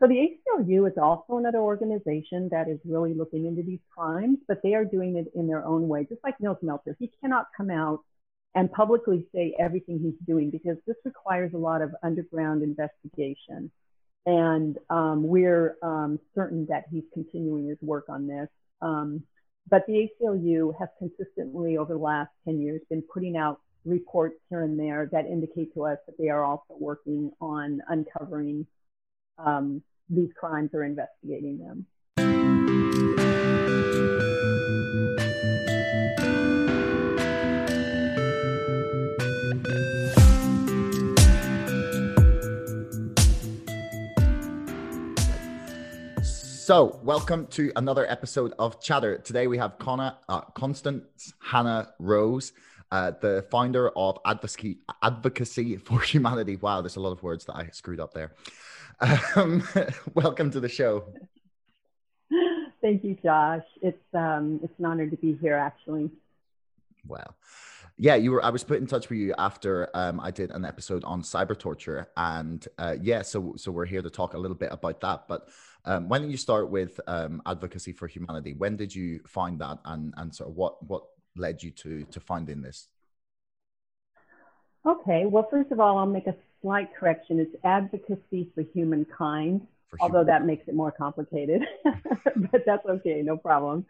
So the ACLU is also another organization that is really looking into these crimes, but they are doing it in their own way, just like Nils Melzer. He cannot come out and publicly say everything he's doing because this requires a lot of underground investigation. And um, we're um, certain that he's continuing his work on this. Um, but the ACLU has consistently, over the last 10 years, been putting out reports here and there that indicate to us that they are also working on uncovering um, these crimes or investigating them. So, welcome to another episode of Chatter. Today we have Conna, uh, Constance Hannah Rose, uh, the founder of Advocacy, Advocacy for Humanity. Wow, there's a lot of words that I screwed up there. Um, welcome to the show. Thank you, Josh. It's um, it's an honor to be here, actually. Well, yeah, you were. I was put in touch with you after um, I did an episode on cyber torture, and uh, yeah, so so we're here to talk a little bit about that, but um, why don't you start with um, advocacy for humanity? When did you find that, and and sort of what what led you to to finding this? Okay, well, first of all, I'll make a slight correction. It's advocacy for humankind, for although that makes it more complicated, but that's okay, no problem.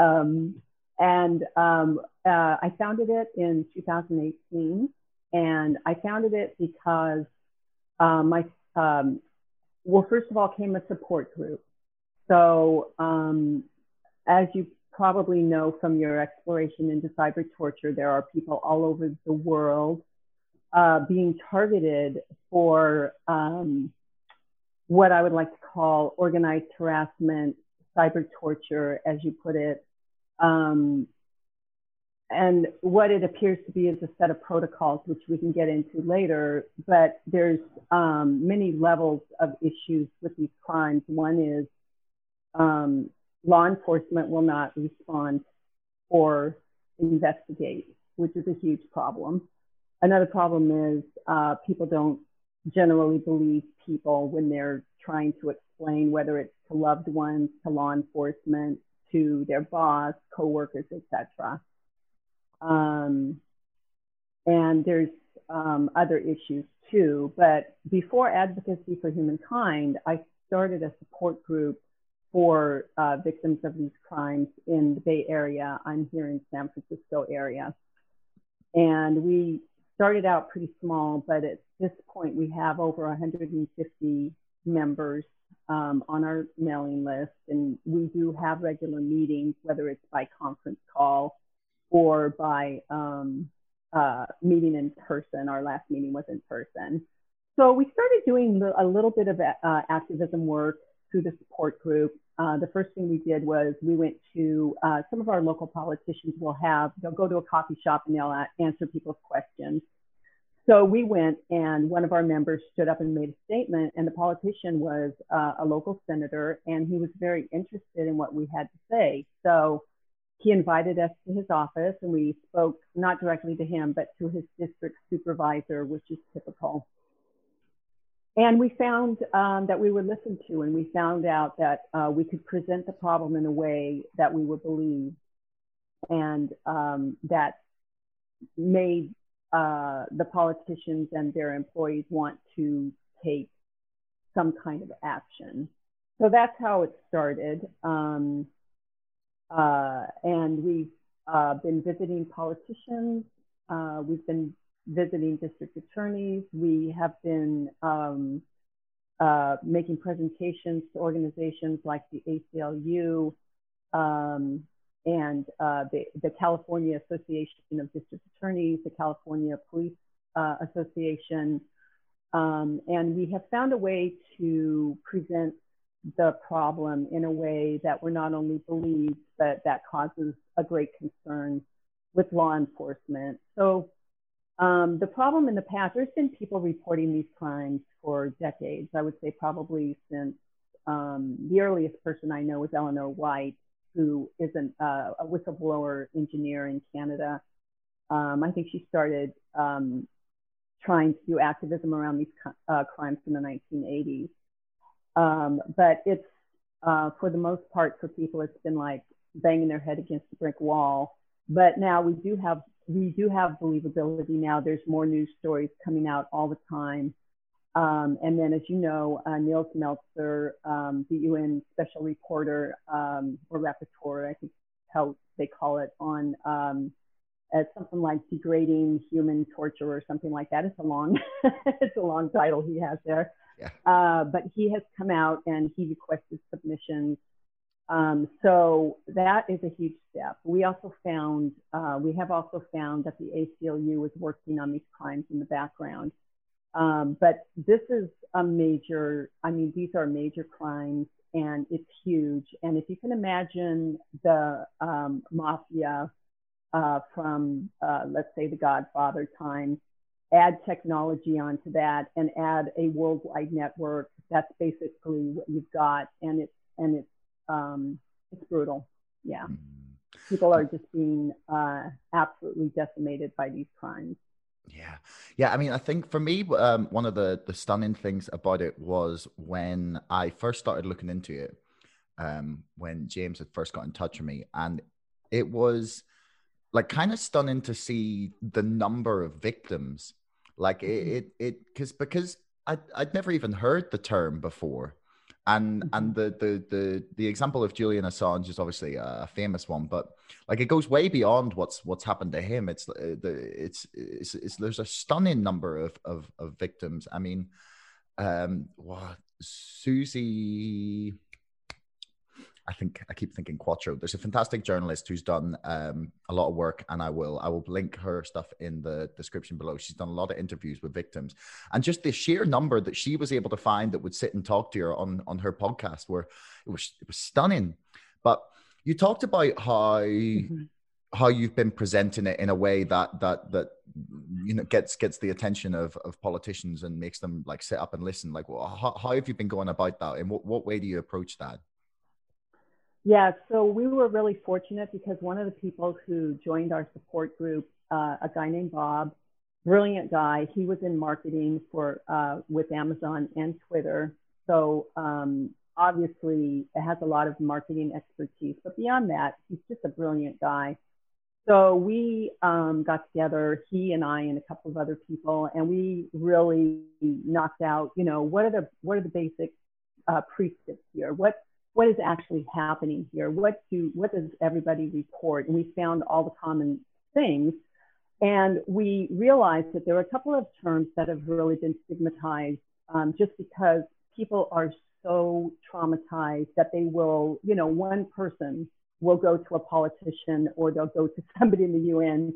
Um, and um, uh, I founded it in 2018, and I founded it because uh, my um, well, first of all, came a support group. So, um, as you probably know from your exploration into cyber torture, there are people all over the world uh, being targeted for um, what I would like to call organized harassment, cyber torture, as you put it, um, and what it appears to be is a set of protocols, which we can get into later. But there's um, many levels of issues with these crimes. One is um, law enforcement will not respond or investigate, which is a huge problem. Another problem is uh, people don't generally believe people when they're trying to explain whether it's to loved ones, to law enforcement, to their boss, coworkers, etc. Um, and there's um, other issues too. But before Advocacy for Humankind, I started a support group for uh, victims of these crimes in the Bay Area. I'm here in San Francisco area. And we started out pretty small, but at this point we have over 150 members um, on our mailing list. And we do have regular meetings, whether it's by conference call or by um, uh, meeting in person. Our last meeting was in person. So we started doing a little bit of uh, activism work through the support group. Uh, the first thing we did was we went to uh, some of our local politicians will have, they'll go to a coffee shop and they'll answer people's questions. So we went and one of our members stood up and made a statement and the politician was uh, a local senator and he was very interested in what we had to say. So he invited us to his office and we spoke not directly to him, but to his district supervisor, which is typical. And we found um, that we were listened to, and we found out that uh, we could present the problem in a way that we were believed and um, that made uh, the politicians and their employees want to take some kind of action. So that's how it started. Um, uh, and we've uh, been visiting politicians. Uh, we've been visiting district attorneys. We have been um, uh, making presentations to organizations like the ACLU um, and uh, the, the, California Association of District Attorneys, the California Police uh, Association. Um, and we have found a way to present the problem in a way that we're not only believed, but that causes a great concern with law enforcement. So um, the problem in the past, there's been people reporting these crimes for decades. I would say probably since um, the earliest person I know is Eleanor White, who is an, uh, a whistleblower engineer in Canada. Um, I think she started um, trying to do activism around these uh, crimes in the 1980s. Um, but it's uh, for the most part for people, it's been like banging their head against a brick wall. But now we do have we do have believability now. There's more news stories coming out all the time. Um, and then, as you know, uh, Nils Melzer, um, the UN special reporter um, or rapporteur, I think how they call it, on um, something like degrading human torture or something like that. It's a long, it's a long title he has there. Yeah. Uh, but he has come out and he requested submissions. Um, so that is a huge step. We also found, uh, we have also found that the ACLU is working on these crimes in the background. Um, but this is a major, I mean, these are major crimes and it's huge. And if you can imagine the um, mafia uh, from, uh, let's say, the Godfather times, add technology onto that and add a worldwide network, that's basically what you've got. And it's, and it's, um, it's brutal. Yeah. Mm-hmm. People are just being uh, absolutely decimated by these crimes. Yeah, yeah. I mean, I think for me, um, one of the the stunning things about it was when I first started looking into it. Um, when James had first got in touch with me, and it was like kind of stunning to see the number of victims. Like it, mm-hmm. it, it, because because I I'd never even heard the term before and mm-hmm. and the, the the the example of Julian Assange is obviously a famous one, but like it goes way beyond what's what's happened to him. It's uh, the it's it's, it's there's a stunning number of of, of victims. I mean, um, what Susie I think I keep thinking Quatro. There's a fantastic journalist who's done um, a lot of work, and I will I will link her stuff in the description below. She's done a lot of interviews with victims, and just the sheer number that she was able to find that would sit and talk to her on on her podcast, where it was it was stunning. But you talked about how. Mm-hmm. How you've been presenting it in a way that that that you know gets gets the attention of of politicians and makes them like sit up and listen. Like, well, how, how have you been going about that? And what what way do you approach that? Yeah, so we were really fortunate because one of the people who joined our support group, uh, a guy named Bob, brilliant guy, he was in marketing for uh, with Amazon and Twitter. So um, obviously, it has a lot of marketing expertise. But beyond that, he's just a brilliant guy. So we um, got together, he and I and a couple of other people, and we really knocked out, you know, what are the what are the basic uh, precepts here? What what is actually happening here? What do what does everybody report? And we found all the common things. And we realized that there are a couple of terms that have really been stigmatized um, just because people are so traumatized that they will, you know, one person will go to a politician or they'll go to somebody in the UN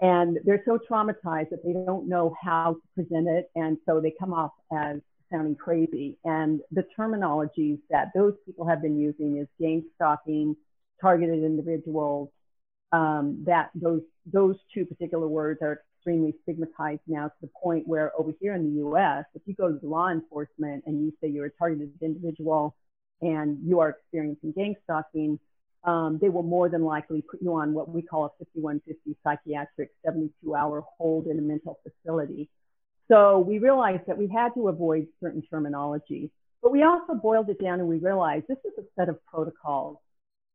and they're so traumatized that they don't know how to present it. And so they come off as sounding crazy. And the terminologies that those people have been using is gang stalking, targeted individuals. Um, that those those two particular words are extremely stigmatized now to the point where over here in the U.S., if you go to law enforcement and you say you're a targeted individual and you are experiencing gang stalking, um, they will more than likely put you on what we call a 5150 psychiatric 72 hour hold in a mental facility. So we realized that we had to avoid certain terminology, but we also boiled it down and we realized this is a set of protocols.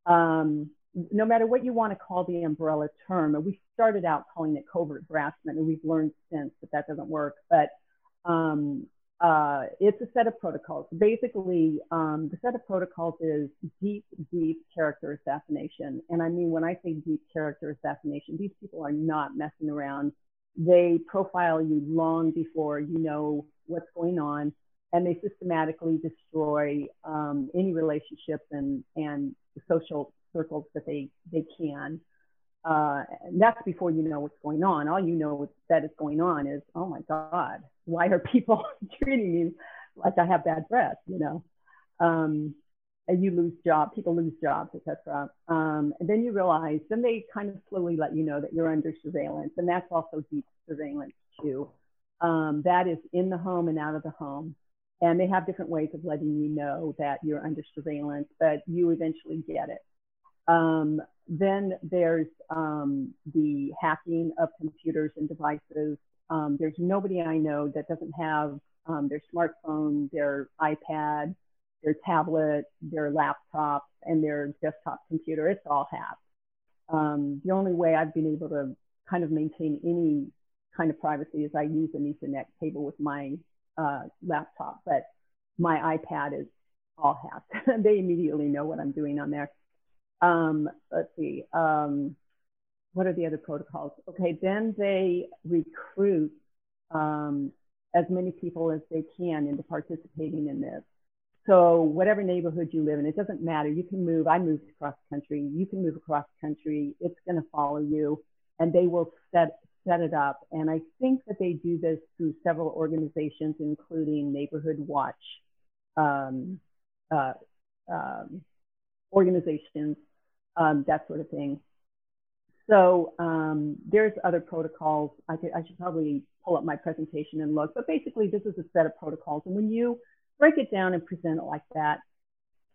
Um, no matter what you want to call the umbrella term, and we started out calling it covert harassment, and we've learned since that that doesn't work. But um, uh, it's a set of protocols. Basically, um, the set of protocols is deep, deep character assassination. And I mean, when I say deep character assassination, these people are not messing around they profile you long before you know what's going on, and they systematically destroy um, any relationships and, and social circles that they, they can. Uh, and that's before you know what's going on. All you know that is going on is, oh my God, why are people treating me like I have bad breath? You know, um, you lose jobs, people lose jobs, etc. Um, and then you realize, then they kind of slowly let you know that you're under surveillance, and that's also deep surveillance too. Um, that is in the home and out of the home, and they have different ways of letting you know that you're under surveillance, but you eventually get it. Um, then there's um, the hacking of computers and devices. Um, there's nobody I know that doesn't have um, their smartphone, their iPad, their tablet, their laptop, and their desktop computer. It's all hacked. Um, the only way I've been able to kind of maintain any kind of privacy is I use an Ethernet cable with my uh, laptop, but my iPad is all hacked. they immediately know what I'm doing on there. Um, let's see. Um, what are the other protocols? Okay, then they recruit um, as many people as they can into participating in this. So whatever neighborhood you live in, it doesn't matter. You can move. I moved across country. You can move across country. It's going to follow you, and they will set set it up. And I think that they do this through several organizations, including Neighborhood Watch, um, uh, um, organizations, um, that sort of thing. So um, there's other protocols. I, could, I should probably pull up my presentation and look, but basically this is a set of protocols. And when you break it down and present it like that,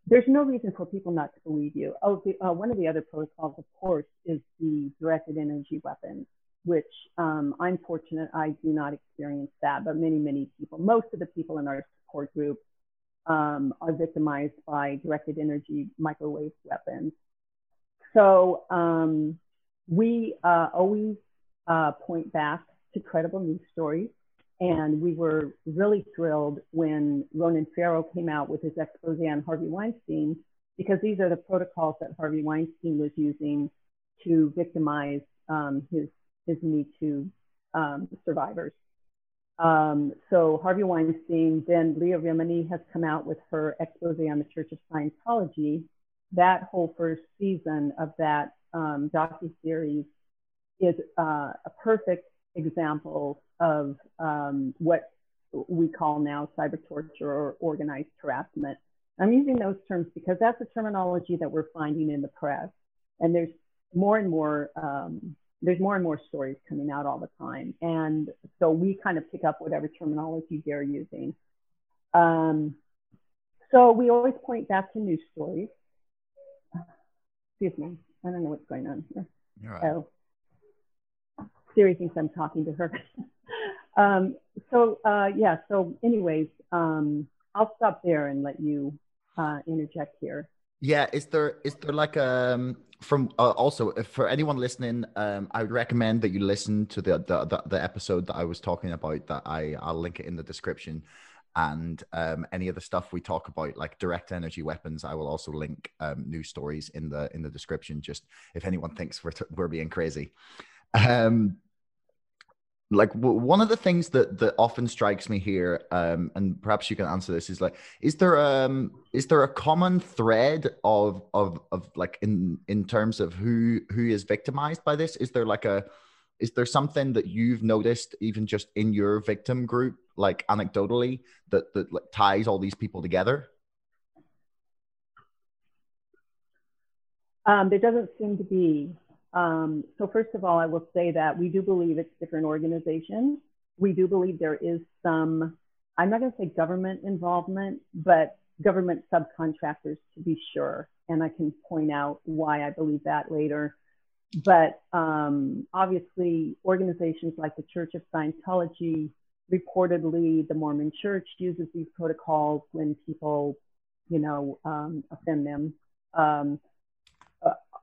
there's no reason for people not to believe you. Oh, the, uh, one of the other protocols, of course, is the directed energy weapons, which um, I'm fortunate I do not experience that, but many, many people, most of the people in our support group um, are victimized by directed energy microwave weapons. So um, we uh, always uh, point back to credible news stories. And we were really thrilled when Ronan Farrow came out with his expose on Harvey Weinstein, because these are the protocols that Harvey Weinstein was using to victimize um, his, his Me Too um, survivors. Um, so Harvey Weinstein, then Leah Remini has come out with her expose on the Church of Scientology. That whole first season of that um, docu-series is uh, a perfect example of um, what we call now cyber torture or organized harassment. I'm using those terms because that's a terminology that we're finding in the press, and there's more and more um, there's more and more stories coming out all the time, and so we kind of pick up whatever terminology they're using. Um, so we always point back to news stories. Excuse me, I don't know what's going on here. Right. Oh, Siri thinks I'm talking to her. um, so uh, yeah, so anyways, um, I'll stop there and let you uh, interject here. Yeah, is there is there like um from uh, also for anyone listening, um, I would recommend that you listen to the, the the, the episode that I was talking about. That I I'll link it in the description and um, any of the stuff we talk about like direct energy weapons i will also link um, news stories in the in the description just if anyone thinks we're, t- we're being crazy um, like w- one of the things that that often strikes me here um, and perhaps you can answer this is like is there um is there a common thread of of of like in in terms of who who is victimized by this? Is there like a is there something that you've noticed even just in your victim group like anecdotally that that like, ties all these people together? Um, there doesn't seem to be um, so first of all, I will say that we do believe it's different organizations. We do believe there is some, I'm not going to say government involvement, but government subcontractors to be sure. And I can point out why I believe that later. But um, obviously, organizations like the Church of Scientology, reportedly, the Mormon Church uses these protocols when people, you know, um, offend them. Um,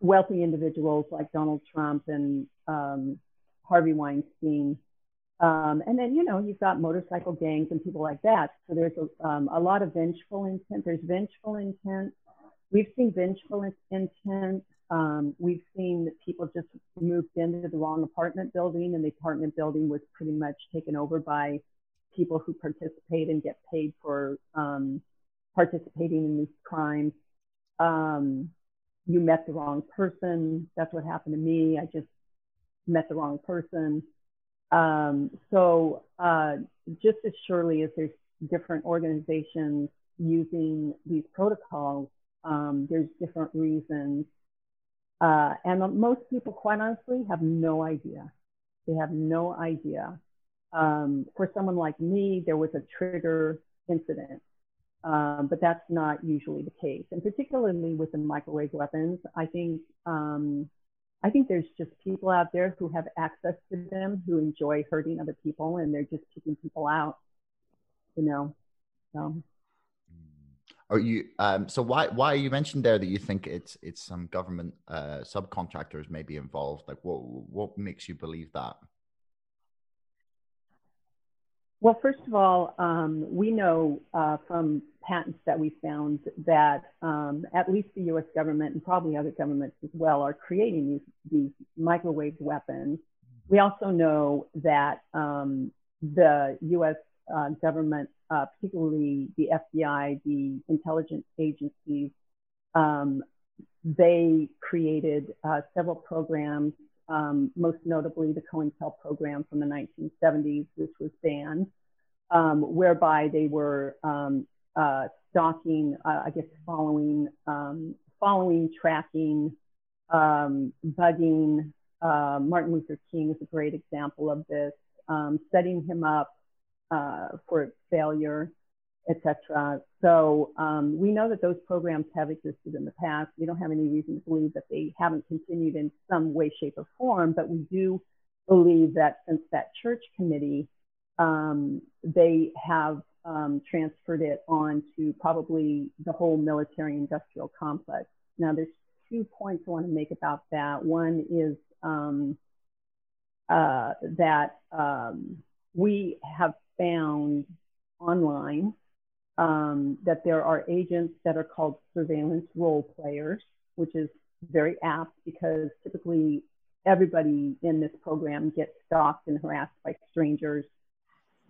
wealthy individuals like Donald Trump and um, Harvey Weinstein. Um, and then, you know, you've got motorcycle gangs and people like that. So there's a, um, a lot of vengeful intent. There's vengeful intent. We've seen vengeful intent. Um, we've seen that people just moved into the wrong apartment building, and the apartment building was pretty much taken over by people who participate and get paid for um, participating in these crimes. Um, you met the wrong person. That's what happened to me. I just met the wrong person. Um, so uh, just as surely as there's different organizations using these protocols, um, there's different reasons. Uh, and most people, quite honestly, have no idea. They have no idea. Um, for someone like me, there was a trigger incident um, but that's not usually the case. And particularly with the microwave weapons, I think um, I think there's just people out there who have access to them who enjoy hurting other people, and they're just keeping people out. You know, so. Are you um, so why why you mentioned there that you think it's it's some government uh, subcontractors may be involved? Like what what makes you believe that? Well, first of all, um, we know uh, from patents that we found that um, at least the U.S. government and probably other governments as well are creating these, these microwave weapons. We also know that um, the U.S. Uh, government, uh, particularly the FBI, the intelligence agencies, um, they created uh, several programs um, most notably the COINTEL program from the 1970s, which was banned, um, whereby they were um, uh, stalking, uh, I guess, following, um, following, tracking, um, bugging. Uh, Martin Luther King is a great example of this, setting him up uh, for failure etc. So um, we know that those programs have existed in the past. We don't have any reason to believe that they haven't continued in some way, shape, or form, but we do believe that since that church committee, um, they have um, transferred it on to probably the whole military industrial complex. Now, there's two points I want to make about that. One is um, uh, that um, we have found online um, that there are agents that are called surveillance role players, which is very apt because typically everybody in this program gets stalked and harassed by strangers.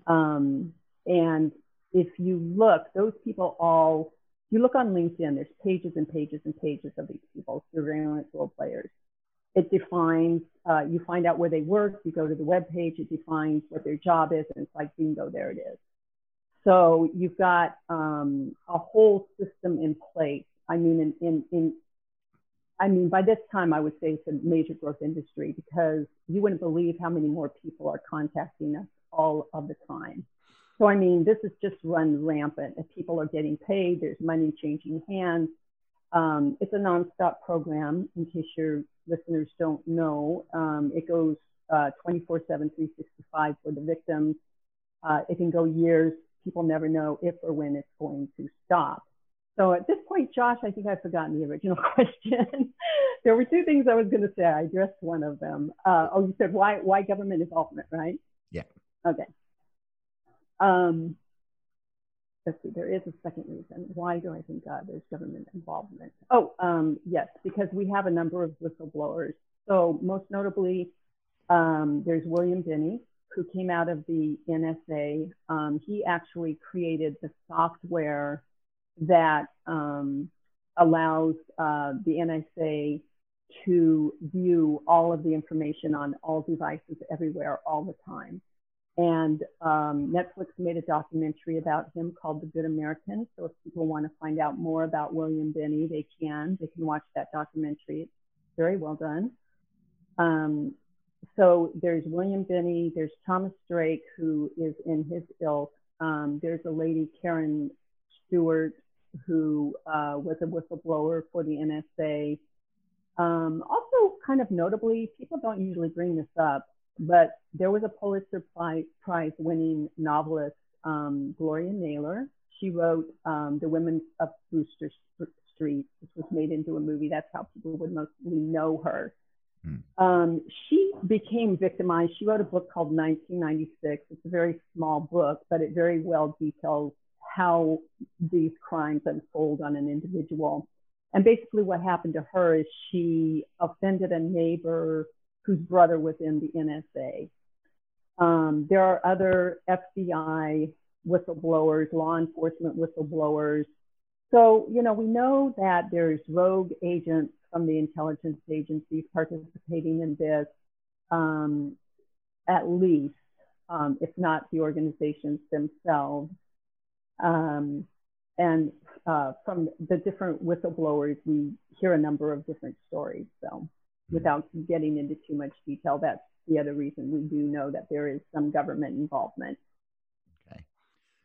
Um, and if you look, those people all, you look on LinkedIn, there's pages and pages and pages of these people, surveillance role players. It defines, uh, you find out where they work, you go to the web page, it defines what their job is, and it's like bingo, there it is. So you've got um, a whole system in place. I mean, in, in, in, I mean, by this time, I would say it's a major growth industry because you wouldn't believe how many more people are contacting us all of the time. So, I mean, this is just run rampant. If people are getting paid, there's money changing hands. Um, it's a nonstop program, in case your listeners don't know. Um, it goes uh, 24 7, 365 for the victims. Uh, it can go years people never know if or when it's going to stop. So at this point, Josh, I think I've forgotten the original question. there were two things I was going to say. I addressed one of them. Uh, oh, you said why why government involvement, right? Yeah. Okay. Um, let's see. There is a second reason. Why do I think uh, there's government involvement? Oh, um, yes, because we have a number of whistleblowers. So most notably, um, there's William Binney, who came out of the NSA, um, he actually created the software that um, allows uh, the NSA to view all of the information on all devices everywhere all the time. And um, Netflix made a documentary about him called The Good American. So if people want to find out more about William Binney, they can. They can watch that documentary. It's very well done. Um, so there's William Binney, there's Thomas Drake, who is in his ilk. Um, there's a lady, Karen Stewart, who uh, was a whistleblower for the NSA. Um, also, kind of notably, people don't usually bring this up, but there was a Pulitzer Prize winning novelist, um, Gloria Naylor. She wrote um, The Women of Brewster Street, which was made into a movie. That's how people would mostly know her. Mm. Um, she became victimized. She wrote a book called 1996. It's a very small book, but it very well details how these crimes unfold on an individual. And basically, what happened to her is she offended a neighbor whose brother was in the NSA. Um, there are other FBI whistleblowers, law enforcement whistleblowers. So, you know, we know that there's rogue agents from the intelligence agencies participating in this, um, at least, um, if not the organizations themselves. Um, and uh, from the different whistleblowers, we hear a number of different stories. So, without getting into too much detail, that's the other reason we do know that there is some government involvement.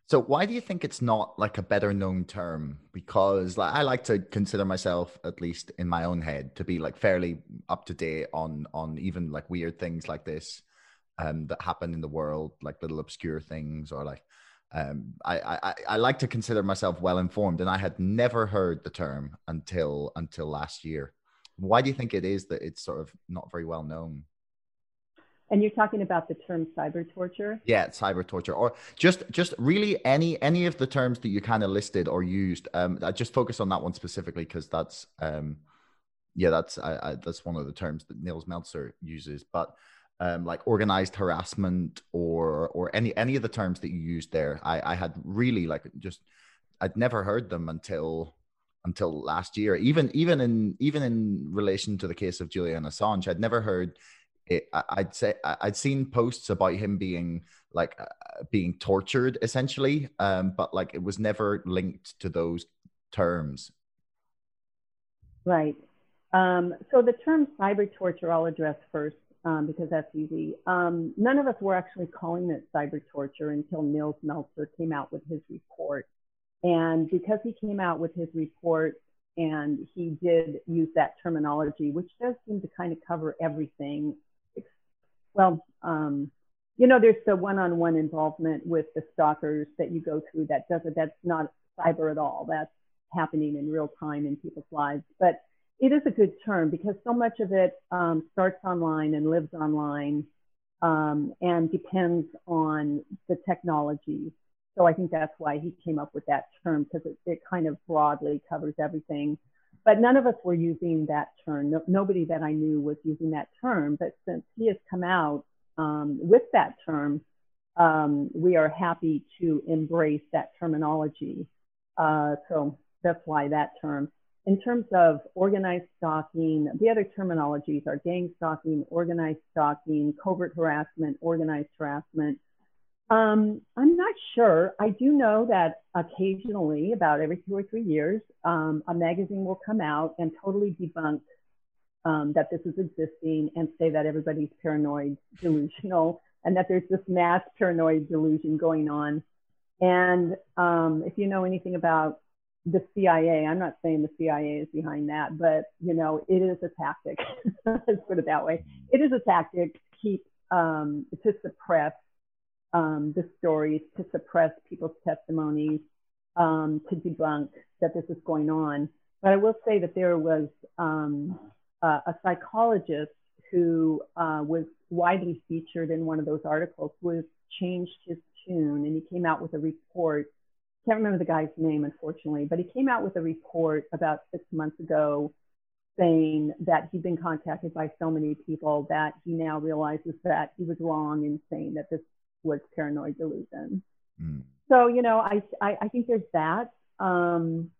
So why do you think it's not like a better known term? Because like I like to consider myself, at least in my own head, to be like fairly up to date on on even like weird things like this um, that happen in the world, like little obscure things or like um, I, I, I like to consider myself well informed, and I had never heard the term until until last year. Why do you think it is that it's sort of not very well known? And you're talking about the term cyber torture? Yeah, cyber torture, or just just really any any of the terms that you kind of listed or used. Um, I just focus on that one specifically because that's um, yeah, that's I, I, that's one of the terms that Nils Melzer uses. But um, like organized harassment or or any any of the terms that you used there, I, I had really like just I'd never heard them until until last year. Even even in even in relation to the case of Julian Assange, I'd never heard it, I'd say I'd seen posts about him being like uh, being tortured essentially, um, but like it was never linked to those terms. Right. Um, so the term cyber torture I'll address first um, because that's easy. Um, none of us were actually calling it cyber torture until Nils Melzer came out with his report. And because he came out with his report and he did use that terminology, which does seem to kind of cover everything well, um, you know, there's the one-on-one involvement with the stalkers that you go through that doesn't, that's not cyber at all. That's happening in real time in people's lives. But it is a good term because so much of it um, starts online and lives online um, and depends on the technology. So I think that's why he came up with that term because it, it kind of broadly covers everything but none of us were using that term. No, nobody that I knew was using that term. But since he has come out um, with that term, um, we are happy to embrace that terminology. Uh, so that's why that term. In terms of organized stalking, the other terminologies are gang stalking, organized stalking, covert harassment, organized harassment. Um, I'm not sure. I do know that occasionally, about every two or three years, um, a magazine will come out and totally debunk um, that this is existing and say that everybody's paranoid, delusional, and that there's this mass paranoid delusion going on. And um, if you know anything about the CIA, I'm not saying the CIA is behind that, but you know, it is a tactic. Let's put it that way. It is a tactic to keep um, to suppress um, the stories, to suppress people's testimonies, um, to debunk that this is going on. But I will say that there was um, uh, a psychologist who uh, was widely featured in one of those articles who has changed his tune and he came out with a report. Can't remember the guy's name, unfortunately, but he came out with a report about six months ago saying that he'd been contacted by so many people that he now realizes that he was wrong in saying that this was paranoid delusion. Mm. So, you know, I, I, I, think there's that. Um,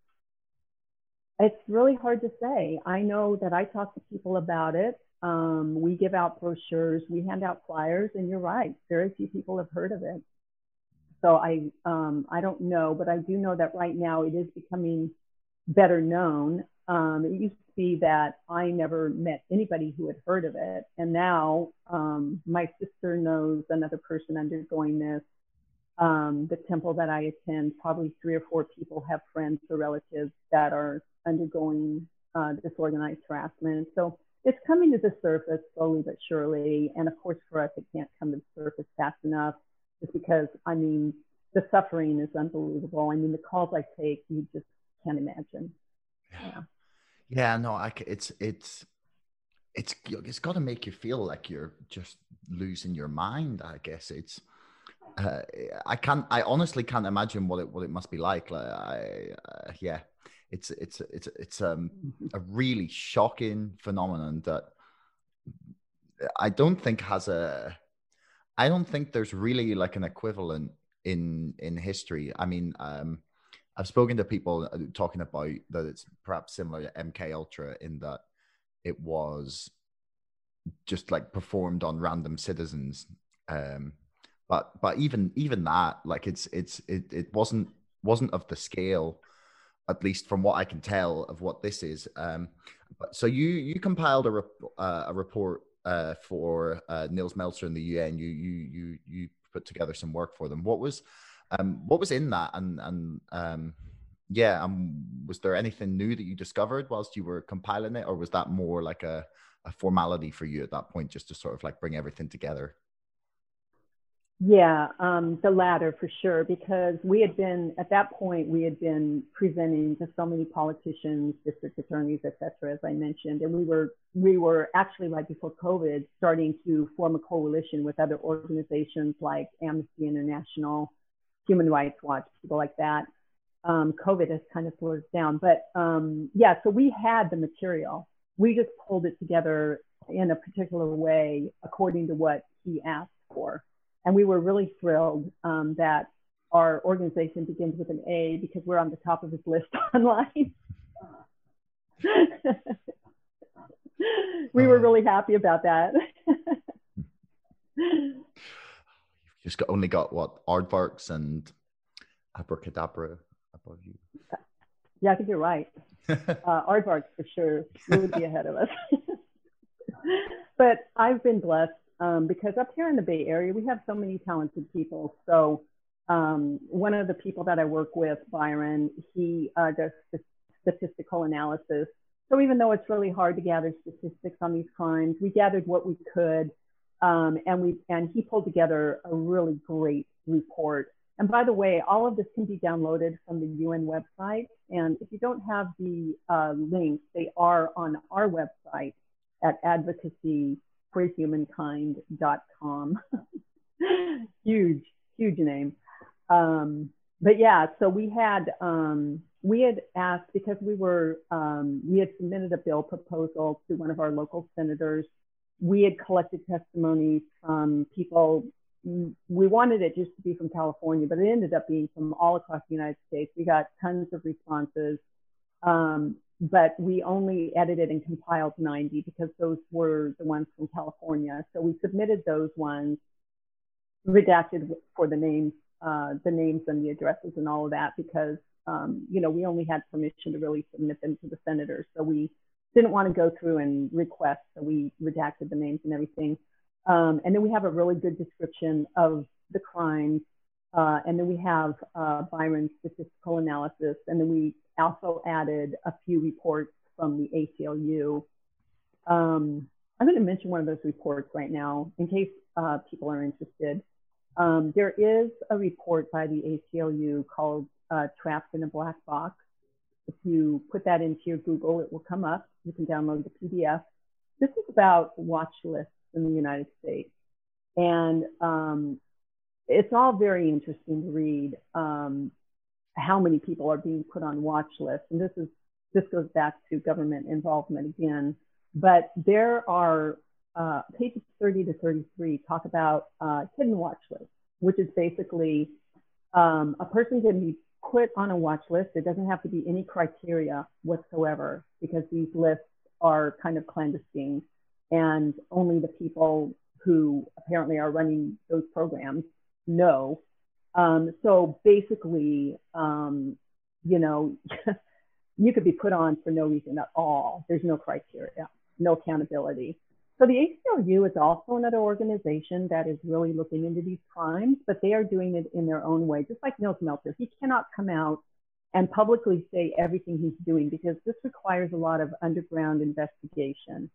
it's really hard to say. I know that I talk to people about it. Um, we give out brochures, we hand out flyers, and you're right. Very few people have heard of it. So I, um, I don't know, but I do know that right now it is becoming better known. Um, it used be that I never met anybody who had heard of it. And now um, my sister knows another person undergoing this. Um, the temple that I attend, probably three or four people have friends or relatives that are undergoing uh, disorganized harassment. So it's coming to the surface slowly but surely. And of course, for us, it can't come to the surface fast enough just because, I mean, the suffering is unbelievable. I mean, the calls I take, you just can't imagine. Yeah. Yeah, no, I, it's it's it's it's got to make you feel like you're just losing your mind. I guess it's. Uh, I can't. I honestly can't imagine what it what it must be like. Like, I, uh, yeah, it's it's it's it's um, a really shocking phenomenon that I don't think has a. I don't think there's really like an equivalent in in history. I mean, um, I've spoken to people uh, talking about that it's perhaps similar to MK Ultra in that it was just like performed on random citizens. Um, but but even even that, like it's it's it it wasn't wasn't of the scale, at least from what I can tell of what this is. Um, but so you you compiled a rep- uh, a report uh, for uh, Nils Melzer in the UN. You you you you put together some work for them. What was um, what was in that? And and um, yeah, um, was there anything new that you discovered whilst you were compiling it, or was that more like a, a formality for you at that point, just to sort of like bring everything together? Yeah, um, the latter for sure, because we had been, at that point, we had been presenting to so many politicians, district attorneys, etc., as I mentioned. And we were, we were actually right before COVID starting to form a coalition with other organizations like Amnesty International, Human Rights Watch, people like that. Um, COVID has kind of slowed us down. But um, yeah, so we had the material. We just pulled it together in a particular way according to what he asked for. And we were really thrilled um, that our organization begins with an A because we're on the top of his list online. we were really happy about that. Just got, only got what aardvarks and abracadabra above you. Yeah, I think you're right. uh, aardvarks for sure would be ahead of us. but I've been blessed um, because up here in the Bay Area, we have so many talented people. So um, one of the people that I work with, Byron, he uh, does statistical analysis. So even though it's really hard to gather statistics on these crimes, we gathered what we could, um, and we and he pulled together a really great report. And by the way, all of this can be downloaded from the UN website. And if you don't have the uh, links, they are on our website at advocacyforhumankind.com. huge, huge name. Um, but yeah, so we had um, we had asked because we were um, we had submitted a bill proposal to one of our local senators. We had collected testimonies from people. We wanted it just to be from California, but it ended up being from all across the United States. We got tons of responses. Um, but we only edited and compiled 90 because those were the ones from California. So we submitted those ones, redacted for the names, uh, the names and the addresses and all of that because um, you know we only had permission to really submit them to the senators. So we didn't want to go through and request, so we redacted the names and everything. Um, and then we have a really good description of the crimes. Uh, and then we have uh, Byron's statistical analysis, and then we also added a few reports from the ACLU. Um, I'm going to mention one of those reports right now in case uh, people are interested. Um, there is a report by the ACLU called uh, Trapped in a Black Box. If you put that into your Google, it will come up. You can download the PDF. This is about watch lists in the United States. And um, it's all very interesting to read. Um, how many people are being put on watch lists. And this is this goes back to government involvement again. But there are uh, pages 30 to 33 talk about uh, hidden watch lists, which is basically um, a person can be put on a watch list. It doesn't have to be any criteria whatsoever because these lists are kind of clandestine and only the people who apparently are running those programs know um, so basically, um, you know, you could be put on for no reason at all. There's no criteria, no accountability. So the ACLU is also another organization that is really looking into these crimes, but they are doing it in their own way, just like Nils Melzer. He cannot come out and publicly say everything he's doing because this requires a lot of underground investigation.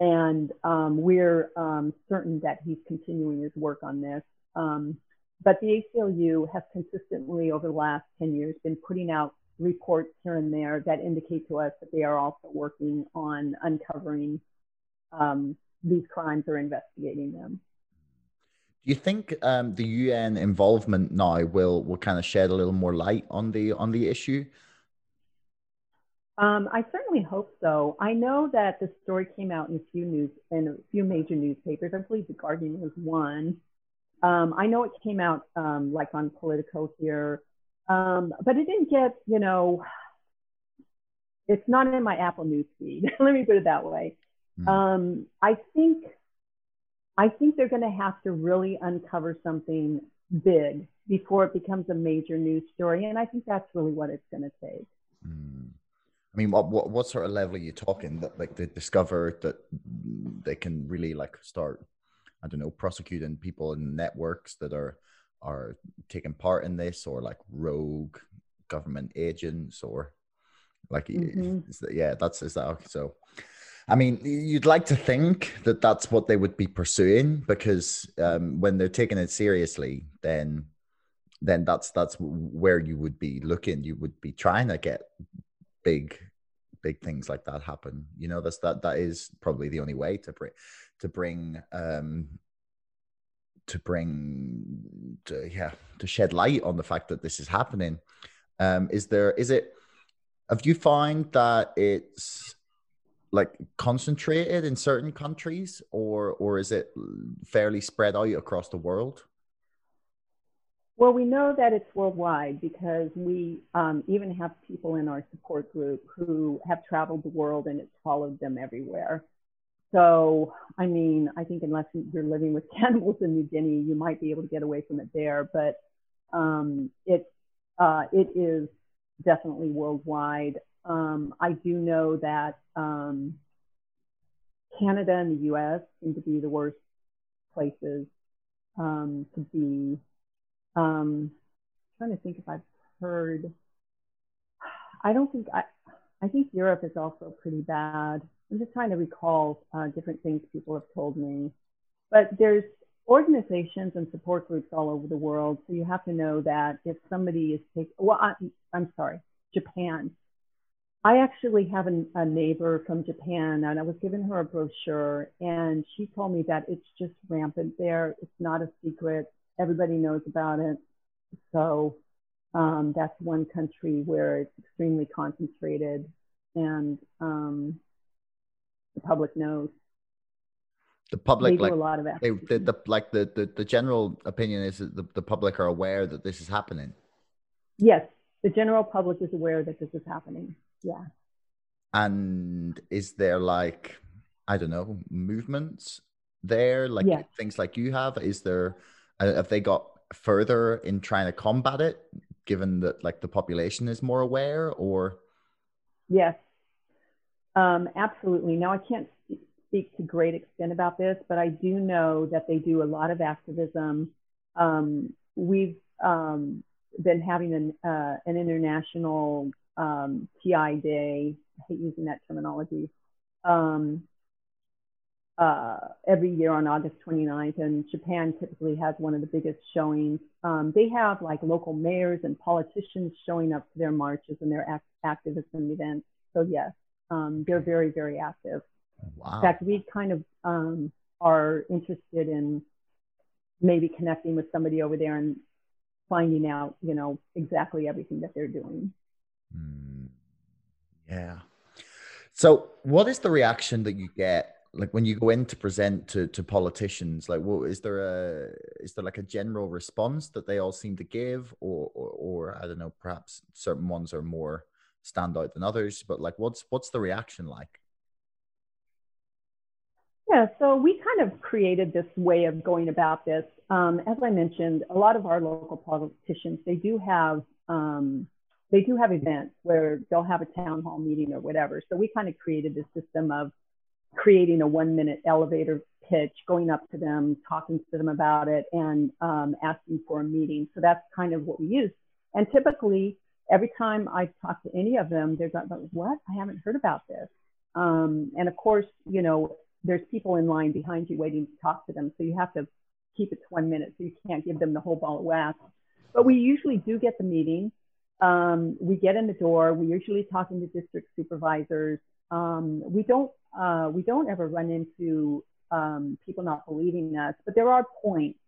And um, we're um, certain that he's continuing his work on this. Um, but the ACLU has consistently over the last 10 years been putting out reports here and there that indicate to us that they are also working on uncovering um, these crimes or investigating them. Do you think um, the UN involvement now will will kind of shed a little more light on the on the issue? Um, I certainly hope so. I know that the story came out in a few news in a few major newspapers. I believe the Guardian was one. Um, I know it came out um, like on Politico here, um, but it didn't get, you know, it's not in my Apple News feed. Let me put it that way. Mm. I think, I think they're going to have to really uncover something big before it becomes a major news story, and I think that's really what it's going to take. Mm. I mean, what, what what sort of level are you talking that like they discover that they can really like start I don't know, prosecuting people in networks that are are taking part in this, or like rogue government agents, or like mm-hmm. that, yeah, that's is that okay? so. I mean, you'd like to think that that's what they would be pursuing because um, when they're taking it seriously, then then that's that's where you would be looking. You would be trying to get big big things like that happen. You know, that's that that is probably the only way to bring to bring um to bring to, yeah to shed light on the fact that this is happening. Um, is there is it have you found that it's like concentrated in certain countries or or is it fairly spread out across the world? Well, we know that it's worldwide because we um, even have people in our support group who have traveled the world and it's followed them everywhere. So, I mean, I think unless you're living with cannibals in New Guinea, you might be able to get away from it there. But um, it uh, it is definitely worldwide. Um, I do know that um, Canada and the U.S. seem to be the worst places um, to be. Um, I'm trying to think if I've heard. I don't think I. I think Europe is also pretty bad. I'm just trying to recall uh, different things people have told me. But there's organizations and support groups all over the world. So you have to know that if somebody is taking, well, I, I'm sorry, Japan. I actually have a, a neighbor from Japan and I was giving her a brochure and she told me that it's just rampant there. It's not a secret. Everybody knows about it. So um, that's one country where it's extremely concentrated and um, the public knows. The public, they like, a lot of they, the, the, like the, the, the general opinion is that the, the public are aware that this is happening. Yes, the general public is aware that this is happening. Yeah. And is there like, I don't know, movements there, like yeah. things like you have? Is there, uh, have they got further in trying to combat it, given that like the population is more aware, or? Yes, um, absolutely. Now, I can't speak to great extent about this, but I do know that they do a lot of activism. Um, we've um, been having an, uh, an international um, TI day. I hate using that terminology. Um, uh, every year on August 29th, and Japan typically has one of the biggest showings. Um, they have like local mayors and politicians showing up to their marches and their act- activism events. So yes, um, they're very, very active. Wow. In fact, we kind of um, are interested in maybe connecting with somebody over there and finding out, you know, exactly everything that they're doing. Mm, yeah. So, what is the reaction that you get, like when you go in to present to to politicians? Like, what is there a is there like a general response that they all seem to give, or or, or I don't know, perhaps certain ones are more stand out than others but like what's what's the reaction like yeah so we kind of created this way of going about this um, as i mentioned a lot of our local politicians they do have um, they do have events where they'll have a town hall meeting or whatever so we kind of created this system of creating a one minute elevator pitch going up to them talking to them about it and um, asking for a meeting so that's kind of what we use and typically every time I talk to any of them, they're like, what? I haven't heard about this. Um, and of course, you know, there's people in line behind you waiting to talk to them. So you have to keep it to one minute. So you can't give them the whole ball of wax. But we usually do get the meeting. Um, we get in the door. We usually talking to district supervisors. Um, we don't uh, we don't ever run into um, people not believing us, but there are points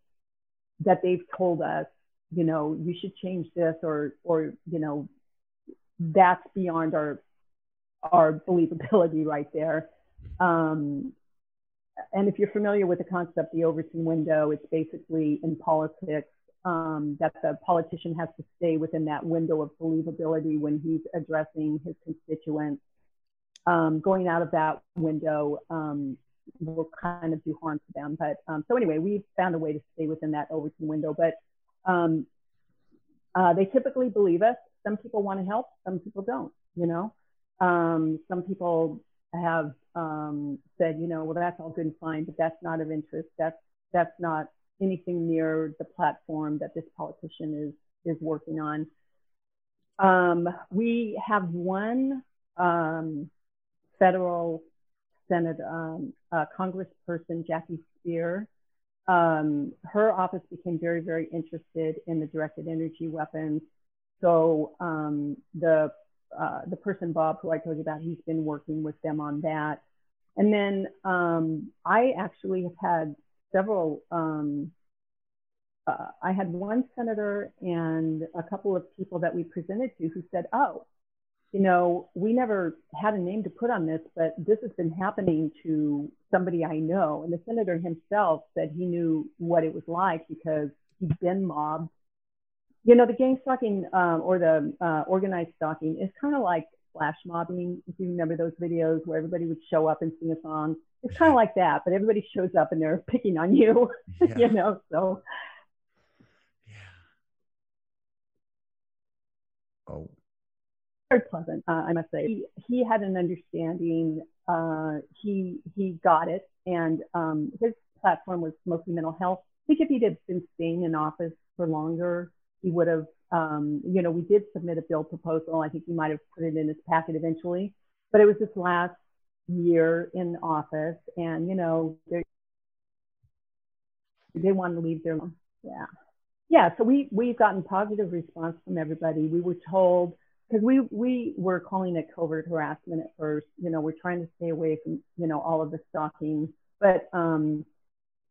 that they've told us you know, you should change this or, or, you know, that's beyond our, our believability right there. Um, and if you're familiar with the concept, the Overton window, it's basically in politics um, that the politician has to stay within that window of believability when he's addressing his constituents. Um, going out of that window um, will kind of do harm to them. But um, so anyway, we found a way to stay within that Overton window. But um, uh, they typically believe us. Some people want to help, some people don't, you know. Um, some people have said, you know, well, that's all good and fine, but that's not of interest. That's, that's not anything near the platform that this politician is, is working on. Um, we have one um, federal Senate um, uh, Congressperson Jackie Speier, um, her office became very, very interested in the directed energy weapons. So um, the uh, the person Bob, who I told you about, he's been working with them on that. And then um, I actually have had several. Um, uh, I had one senator and a couple of people that we presented to who said, "Oh, you know, we never had a name to put on this, but this has been happening to somebody I know. And the senator himself said he knew what it was like because he'd been mobbed. You know, the gang stalking um, or the uh, organized stalking is kind of like flash mobbing. If you remember those videos where everybody would show up and sing a song, it's kind of like that, but everybody shows up and they're picking on you, yeah. you know, so. Yeah. Oh very pleasant, uh, I must say. He, he had an understanding. Uh, he he got it, and um, his platform was mostly mental health. I think if he'd have been staying in office for longer, he would have. Um, you know, we did submit a bill proposal. I think he might have put it in his packet eventually, but it was this last year in office, and you know, they wanted to leave their yeah yeah. So we we've gotten positive response from everybody. We were told because we we were calling it covert harassment at first. You know, we're trying to stay away from you know all of the stalking, but um,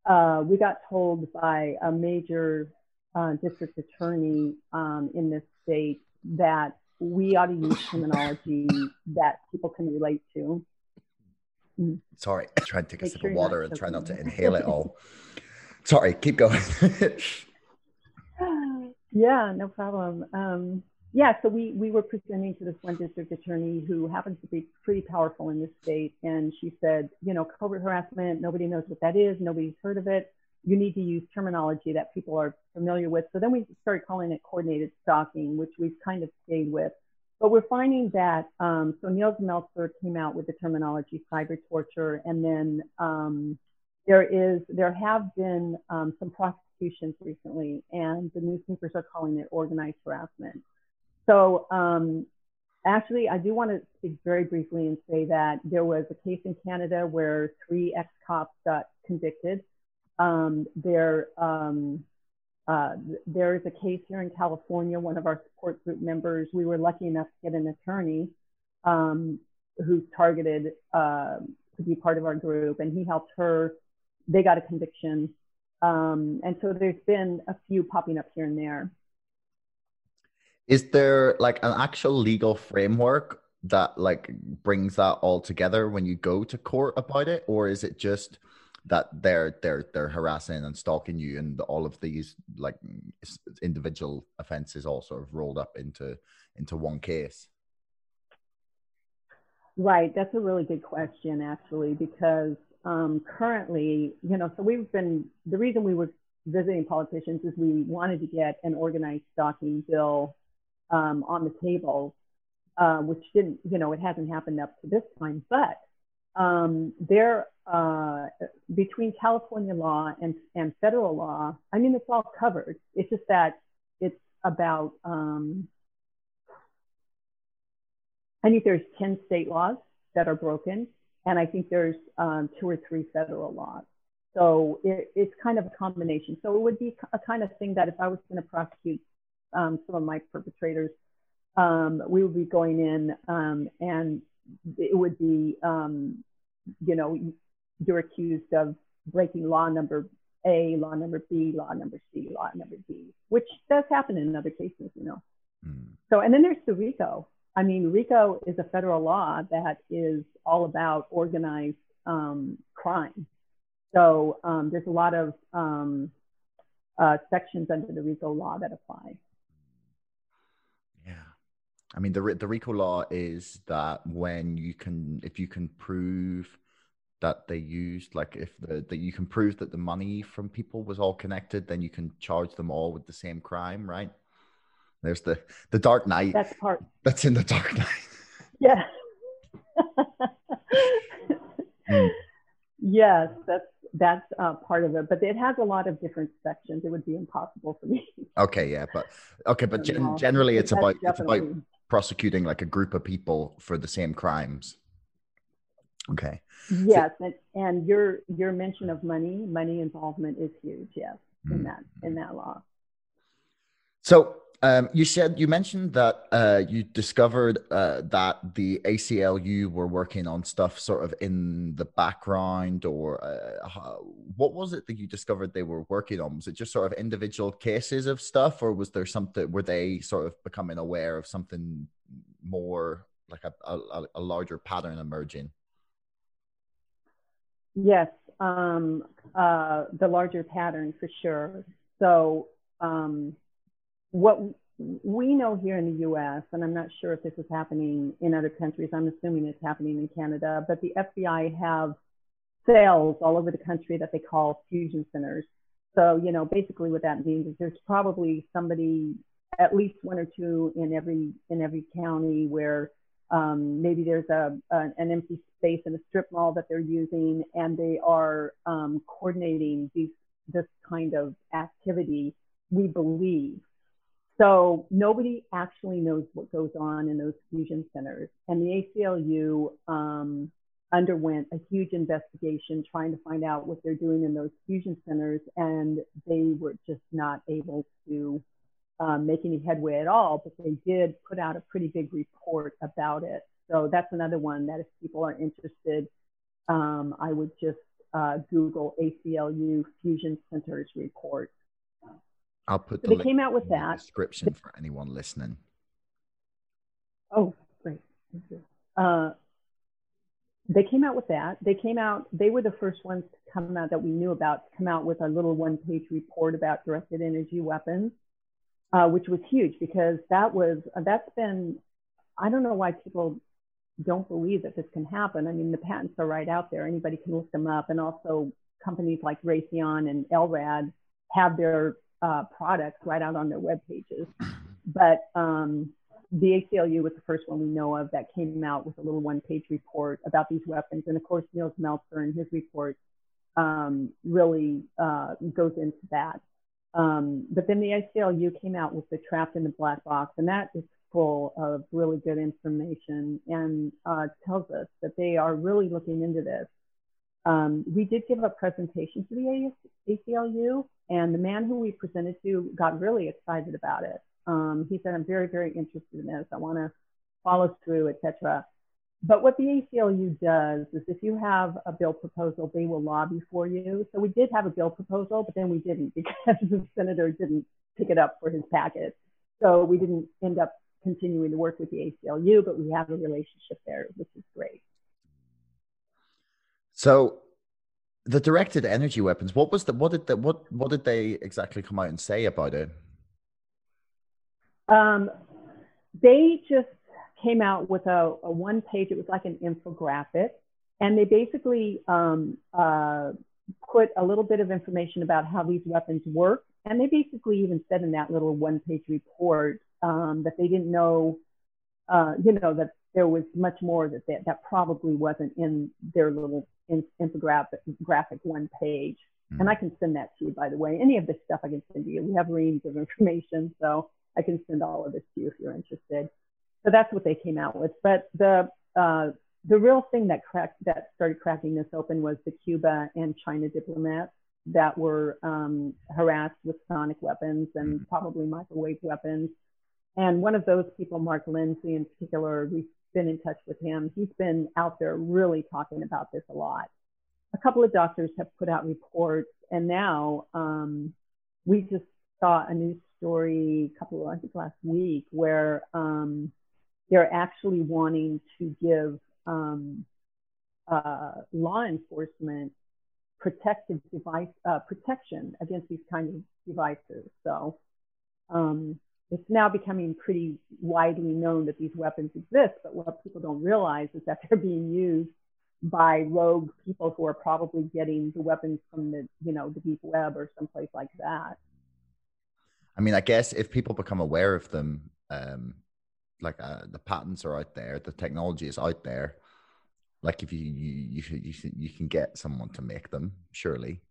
uh, we got told by a major uh, district attorney um, in this state that we ought to use terminology that people can relate to. Mm. Sorry, try to take a sip of water and try not to inhale it all. Sorry, keep going. yeah, no problem. Um, yeah, so we, we were presenting to this one district attorney who happens to be pretty powerful in this state. And she said, you know, covert harassment, nobody knows what that is, nobody's heard of it. You need to use terminology that people are familiar with. So then we started calling it coordinated stalking, which we've kind of stayed with. But we're finding that, um, so Nils Melzer came out with the terminology cyber torture. And then um, there is, there have been um, some prosecutions recently, and the newspapers are calling it organized harassment. So um, actually, I do want to speak very briefly and say that there was a case in Canada where three ex-cops got convicted. Um, there, um, uh, there is a case here in California. One of our support group members, we were lucky enough to get an attorney um, who's targeted uh, to be part of our group, and he helped her. They got a conviction, um, and so there's been a few popping up here and there. Is there like an actual legal framework that like brings that all together when you go to court about it, or is it just that they're they're they're harassing and stalking you, and all of these like individual offenses all sort of rolled up into into one case? Right, that's a really good question actually, because um, currently, you know, so we've been the reason we were visiting politicians is we wanted to get an organized stalking bill um, on the table, uh, which didn't, you know, it hasn't happened up to this time. But um, there, uh, between California law and, and federal law, I mean, it's all covered. It's just that it's about, um, I think there's 10 state laws that are broken, and I think there's um, two or three federal laws. So it, it's kind of a combination. So it would be a kind of thing that if I was going to prosecute um, some of my perpetrators, um, we would be going in um, and it would be, um, you know, you're accused of breaking law number A, law number B, law number C, law number D, which does happen in other cases, you know. Mm. So, and then there's the RICO. I mean, RICO is a federal law that is all about organized um, crime. So um, there's a lot of um, uh, sections under the RICO law that apply. I mean, the the RICO law is that when you can, if you can prove that they used, like if the that you can prove that the money from people was all connected, then you can charge them all with the same crime, right? There's the the Dark Knight. That's part. That's in the Dark Knight. Yeah. mm. Yes, that's that's uh, part of it, but it has a lot of different sections. It would be impossible for me. Okay, yeah, but okay, but gen- generally, it's about it's about prosecuting like a group of people for the same crimes. Okay. Yes, so, and, and your your mention of money, money involvement is huge. Yes, mm-hmm. in that in that law. So um, you said you mentioned that uh, you discovered uh, that the ACLU were working on stuff sort of in the background, or uh, what was it that you discovered they were working on? Was it just sort of individual cases of stuff, or was there something? Were they sort of becoming aware of something more like a, a, a larger pattern emerging? Yes, um, uh, the larger pattern for sure. So um, what we know here in the US, and I'm not sure if this is happening in other countries, I'm assuming it's happening in Canada, but the FBI have cells all over the country that they call fusion centers. So, you know, basically what that means is there's probably somebody, at least one or two in every in every county where um, maybe there's a, a, an empty space in a strip mall that they're using, and they are um, coordinating these this kind of activity. We believe so nobody actually knows what goes on in those fusion centers. And the ACLU um, underwent a huge investigation trying to find out what they're doing in those fusion centers. And they were just not able to um, make any headway at all, but they did put out a pretty big report about it. So that's another one that if people are interested, um, I would just uh, Google ACLU Fusion Centers report I'll put the they came out with that description for anyone listening. Oh, great. Thank you. Uh, they came out with that. They came out, they were the first ones to come out that we knew about to come out with a little one page report about directed energy weapons, uh, which was huge because that was, uh, that's been, I don't know why people don't believe that this can happen. I mean, the patents are right out there. Anybody can look them up. And also companies like Raytheon and LRAD have their uh, products right out on their web pages. But um, the ACLU was the first one we know of that came out with a little one page report about these weapons. And of course, Nils Melzer in his report um, really uh, goes into that. Um, but then the ACLU came out with the Trapped in the Black Box, and that is full of really good information and uh, tells us that they are really looking into this. Um, we did give a presentation to the ACLU, and the man who we presented to got really excited about it. Um, he said, "I'm very, very interested in this. I want to follow through, etc." But what the ACLU does is, if you have a bill proposal, they will lobby for you. So we did have a bill proposal, but then we didn't because the senator didn't pick it up for his packet. So we didn't end up continuing to work with the ACLU, but we have a relationship there, which is great. So the directed energy weapons, what was the what did the what what did they exactly come out and say about it? Um, they just came out with a, a one page. It was like an infographic, and they basically um, uh, put a little bit of information about how these weapons work. And they basically even said in that little one page report um, that they didn't know, uh, you know, that there was much more that they, that probably wasn't in their little in, infographic graphic one page. Mm. And I can send that to you, by the way. Any of this stuff I can send to you. We have reams of information, so I can send all of this to you if you're interested. So that's what they came out with. But the uh, the real thing that cracked that started cracking this open was the Cuba and China diplomats that were um, harassed with sonic weapons and mm. probably microwave weapons. And one of those people, Mark Lenzi in particular, been in touch with him. He's been out there really talking about this a lot. A couple of doctors have put out reports, and now um, we just saw a news story a couple of, I think last week, where um, they're actually wanting to give um, uh, law enforcement protective device uh, protection against these kinds of devices. So um, it's now becoming pretty widely known that these weapons exist, but what people don't realize is that they're being used by rogue people who are probably getting the weapons from the, you know, the deep web or someplace like that. I mean, I guess if people become aware of them, um, like uh, the patents are out there, the technology is out there. Like if you you you you, you can get someone to make them, surely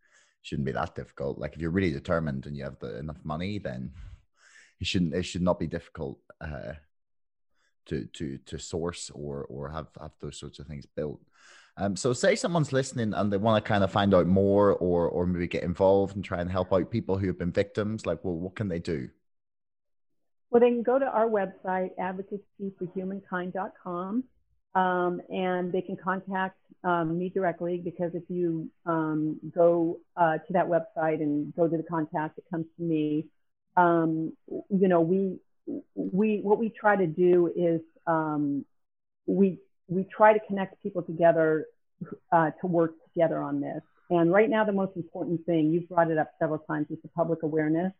shouldn't be that difficult. Like if you're really determined and you have the enough money, then it shouldn't it should not be difficult uh, to to to source or or have have those sorts of things built. Um, so say someone's listening and they want to kind of find out more or or maybe get involved and try and help out people who have been victims. Like, well, what can they do? Well, they can go to our website, advocacyforhumankind.com, um, and they can contact um, me directly because if you um, go uh, to that website and go to the contact, it comes to me. Um, you know, we we what we try to do is um, we we try to connect people together uh, to work together on this. And right now, the most important thing you've brought it up several times is the public awareness.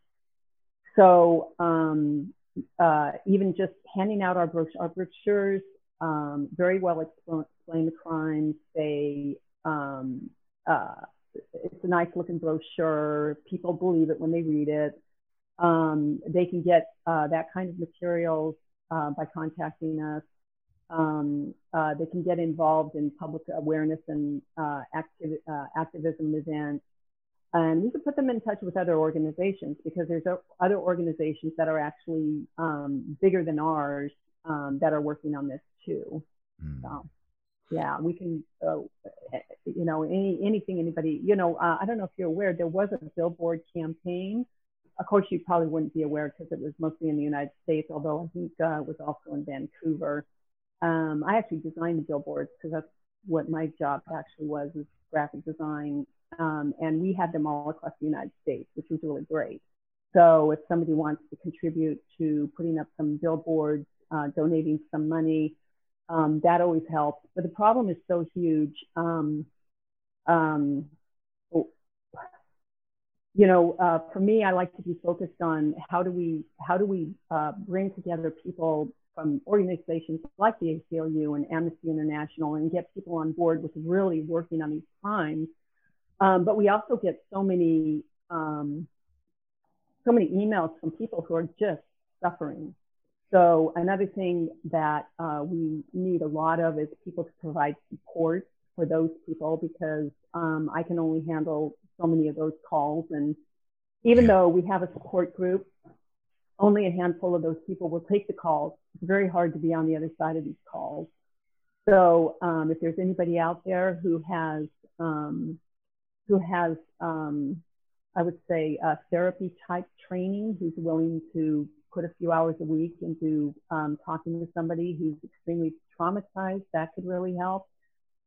So um, uh, even just handing out our, bro- our brochures um, very well explain, explain the crimes. They um, uh, it's a nice looking brochure. People believe it when they read it. Um, they can get uh, that kind of materials uh, by contacting us. Um, uh, they can get involved in public awareness and uh, activ- uh, activism events. And we can put them in touch with other organizations because there's other organizations that are actually um, bigger than ours um, that are working on this too. Mm. So, yeah, we can, uh, you know, any, anything anybody, you know, uh, I don't know if you're aware, there was a billboard campaign of course, you probably wouldn't be aware because it was mostly in the United States, although I think uh, was also in Vancouver. Um, I actually designed the billboards because that's what my job actually was, is graphic design. Um, and we had them all across the United States, which was really great. So if somebody wants to contribute to putting up some billboards, uh, donating some money, um, that always helps. But the problem is so huge. Um, um, you know, uh, for me, I like to be focused on how do we how do we uh, bring together people from organizations like the ACLU and Amnesty International and get people on board with really working on these crimes. Um, but we also get so many um, so many emails from people who are just suffering. So another thing that uh, we need a lot of is people to provide support for those people because um, I can only handle so many of those calls. And even yeah. though we have a support group, only a handful of those people will take the calls. It's very hard to be on the other side of these calls. So um, if there's anybody out there who has um, who has um, I would say a therapy type training, who's willing to put a few hours a week into um, talking to somebody who's extremely traumatized, that could really help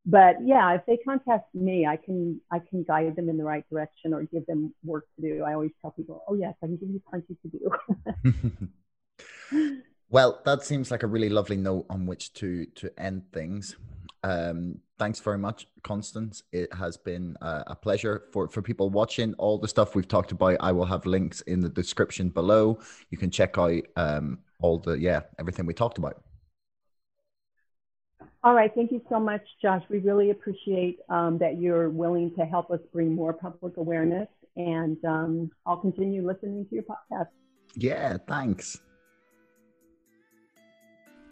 but yeah, if they contact me, I can I can guide them in the right direction or give them work to do. I always tell people, oh yes, I can give you plenty to do. well, that seems like a really lovely note on which to to end things. Um, thanks very much, Constance. It has been uh, a pleasure for for people watching. All the stuff we've talked about, I will have links in the description below. You can check out um, all the yeah everything we talked about. All right. Thank you so much, Josh. We really appreciate um, that you're willing to help us bring more public awareness. And um, I'll continue listening to your podcast. Yeah, thanks.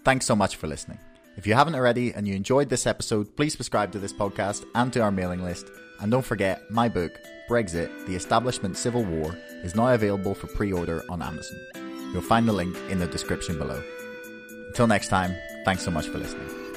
Thanks so much for listening. If you haven't already and you enjoyed this episode, please subscribe to this podcast and to our mailing list. And don't forget, my book, Brexit The Establishment Civil War, is now available for pre order on Amazon. You'll find the link in the description below. Until next time, thanks so much for listening.